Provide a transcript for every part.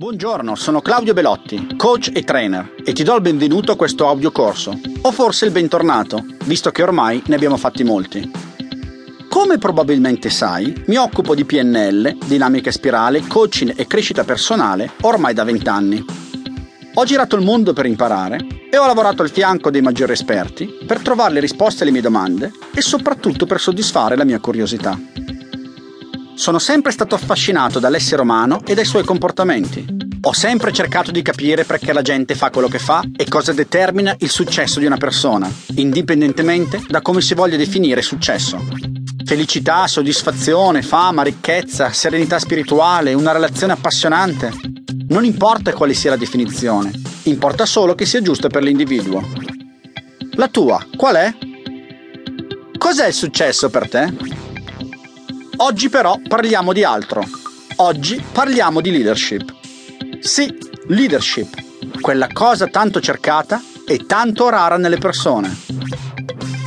Buongiorno, sono Claudio Belotti, coach e trainer e ti do il benvenuto a questo audio corso, o forse il bentornato, visto che ormai ne abbiamo fatti molti. Come probabilmente sai, mi occupo di PNL, dinamica spirale, coaching e crescita personale ormai da vent'anni. Ho girato il mondo per imparare e ho lavorato al fianco dei maggiori esperti per trovare le risposte alle mie domande e soprattutto per soddisfare la mia curiosità. Sono sempre stato affascinato dall'essere umano e dai suoi comportamenti. Ho sempre cercato di capire perché la gente fa quello che fa e cosa determina il successo di una persona, indipendentemente da come si voglia definire successo. Felicità, soddisfazione, fama, ricchezza, serenità spirituale, una relazione appassionante. Non importa quale sia la definizione, importa solo che sia giusta per l'individuo. La tua, qual è? Cos'è il successo per te? Oggi però parliamo di altro. Oggi parliamo di leadership. Sì, leadership, quella cosa tanto cercata e tanto rara nelle persone.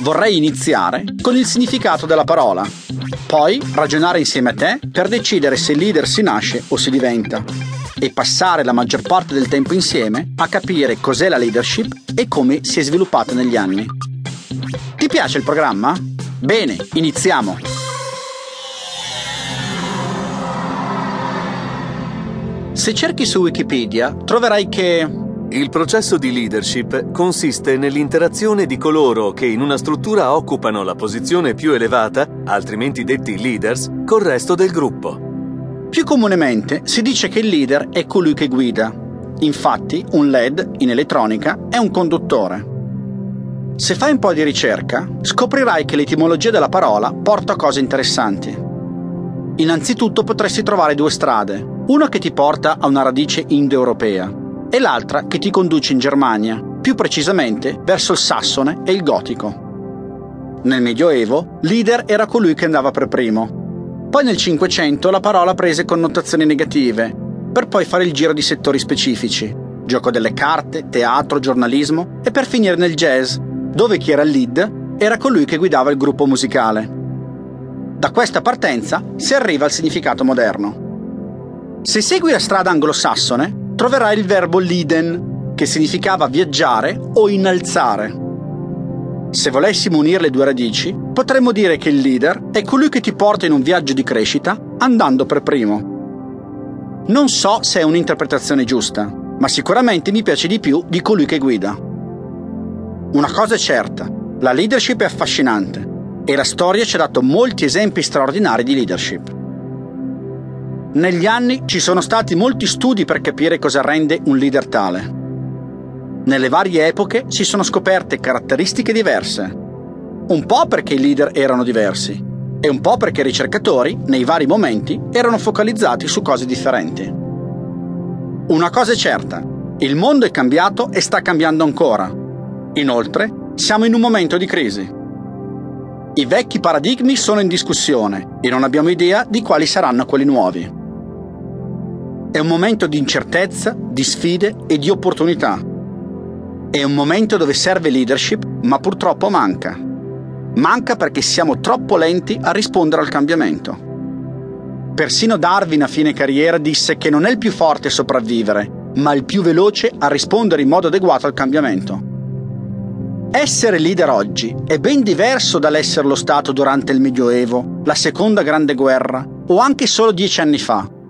Vorrei iniziare con il significato della parola, poi ragionare insieme a te per decidere se leader si nasce o si diventa e passare la maggior parte del tempo insieme a capire cos'è la leadership e come si è sviluppata negli anni. Ti piace il programma? Bene, iniziamo! Se cerchi su Wikipedia troverai che il processo di leadership consiste nell'interazione di coloro che in una struttura occupano la posizione più elevata, altrimenti detti leaders, col resto del gruppo. Più comunemente si dice che il leader è colui che guida. Infatti, un LED in elettronica è un conduttore. Se fai un po' di ricerca, scoprirai che l'etimologia della parola porta a cose interessanti. Innanzitutto potresti trovare due strade, una che ti porta a una radice indoeuropea e l'altra che ti conduce in Germania, più precisamente verso il sassone e il gotico. Nel Medioevo, leader era colui che andava per primo. Poi nel Cinquecento la parola prese connotazioni negative, per poi fare il giro di settori specifici, gioco delle carte, teatro, giornalismo e per finire nel jazz, dove chi era il lead era colui che guidava il gruppo musicale. Da questa partenza si arriva al significato moderno. Se segui la strada anglosassone, troverai il verbo liden, che significava viaggiare o innalzare. Se volessimo unire le due radici, potremmo dire che il leader è colui che ti porta in un viaggio di crescita andando per primo. Non so se è un'interpretazione giusta, ma sicuramente mi piace di più di colui che guida. Una cosa è certa, la leadership è affascinante e la storia ci ha dato molti esempi straordinari di leadership. Negli anni ci sono stati molti studi per capire cosa rende un leader tale. Nelle varie epoche si sono scoperte caratteristiche diverse. Un po' perché i leader erano diversi e un po' perché i ricercatori, nei vari momenti, erano focalizzati su cose differenti. Una cosa è certa, il mondo è cambiato e sta cambiando ancora. Inoltre, siamo in un momento di crisi. I vecchi paradigmi sono in discussione e non abbiamo idea di quali saranno quelli nuovi. È un momento di incertezza, di sfide e di opportunità. È un momento dove serve leadership, ma purtroppo manca. Manca perché siamo troppo lenti a rispondere al cambiamento. Persino Darwin a fine carriera disse che non è il più forte a sopravvivere, ma il più veloce a rispondere in modo adeguato al cambiamento. Essere leader oggi è ben diverso dall'esserlo stato durante il Medioevo, la Seconda Grande Guerra o anche solo dieci anni fa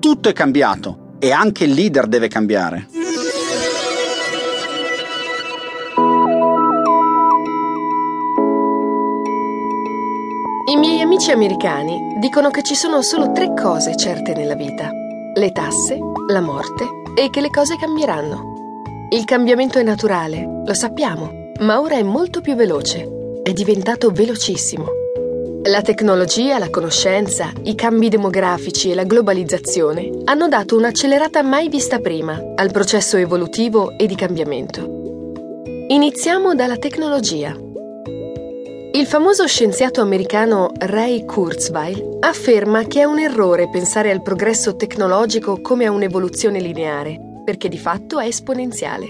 tutto è cambiato e anche il leader deve cambiare. I miei amici americani dicono che ci sono solo tre cose certe nella vita. Le tasse, la morte e che le cose cambieranno. Il cambiamento è naturale, lo sappiamo, ma ora è molto più veloce. È diventato velocissimo. La tecnologia, la conoscenza, i cambi demografici e la globalizzazione hanno dato un'accelerata mai vista prima al processo evolutivo e di cambiamento. Iniziamo dalla tecnologia. Il famoso scienziato americano Ray Kurzweil afferma che è un errore pensare al progresso tecnologico come a un'evoluzione lineare, perché di fatto è esponenziale.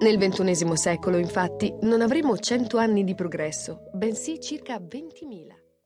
Nel XXI secolo, infatti, non avremo 100 anni di progresso, bensì circa 20.000.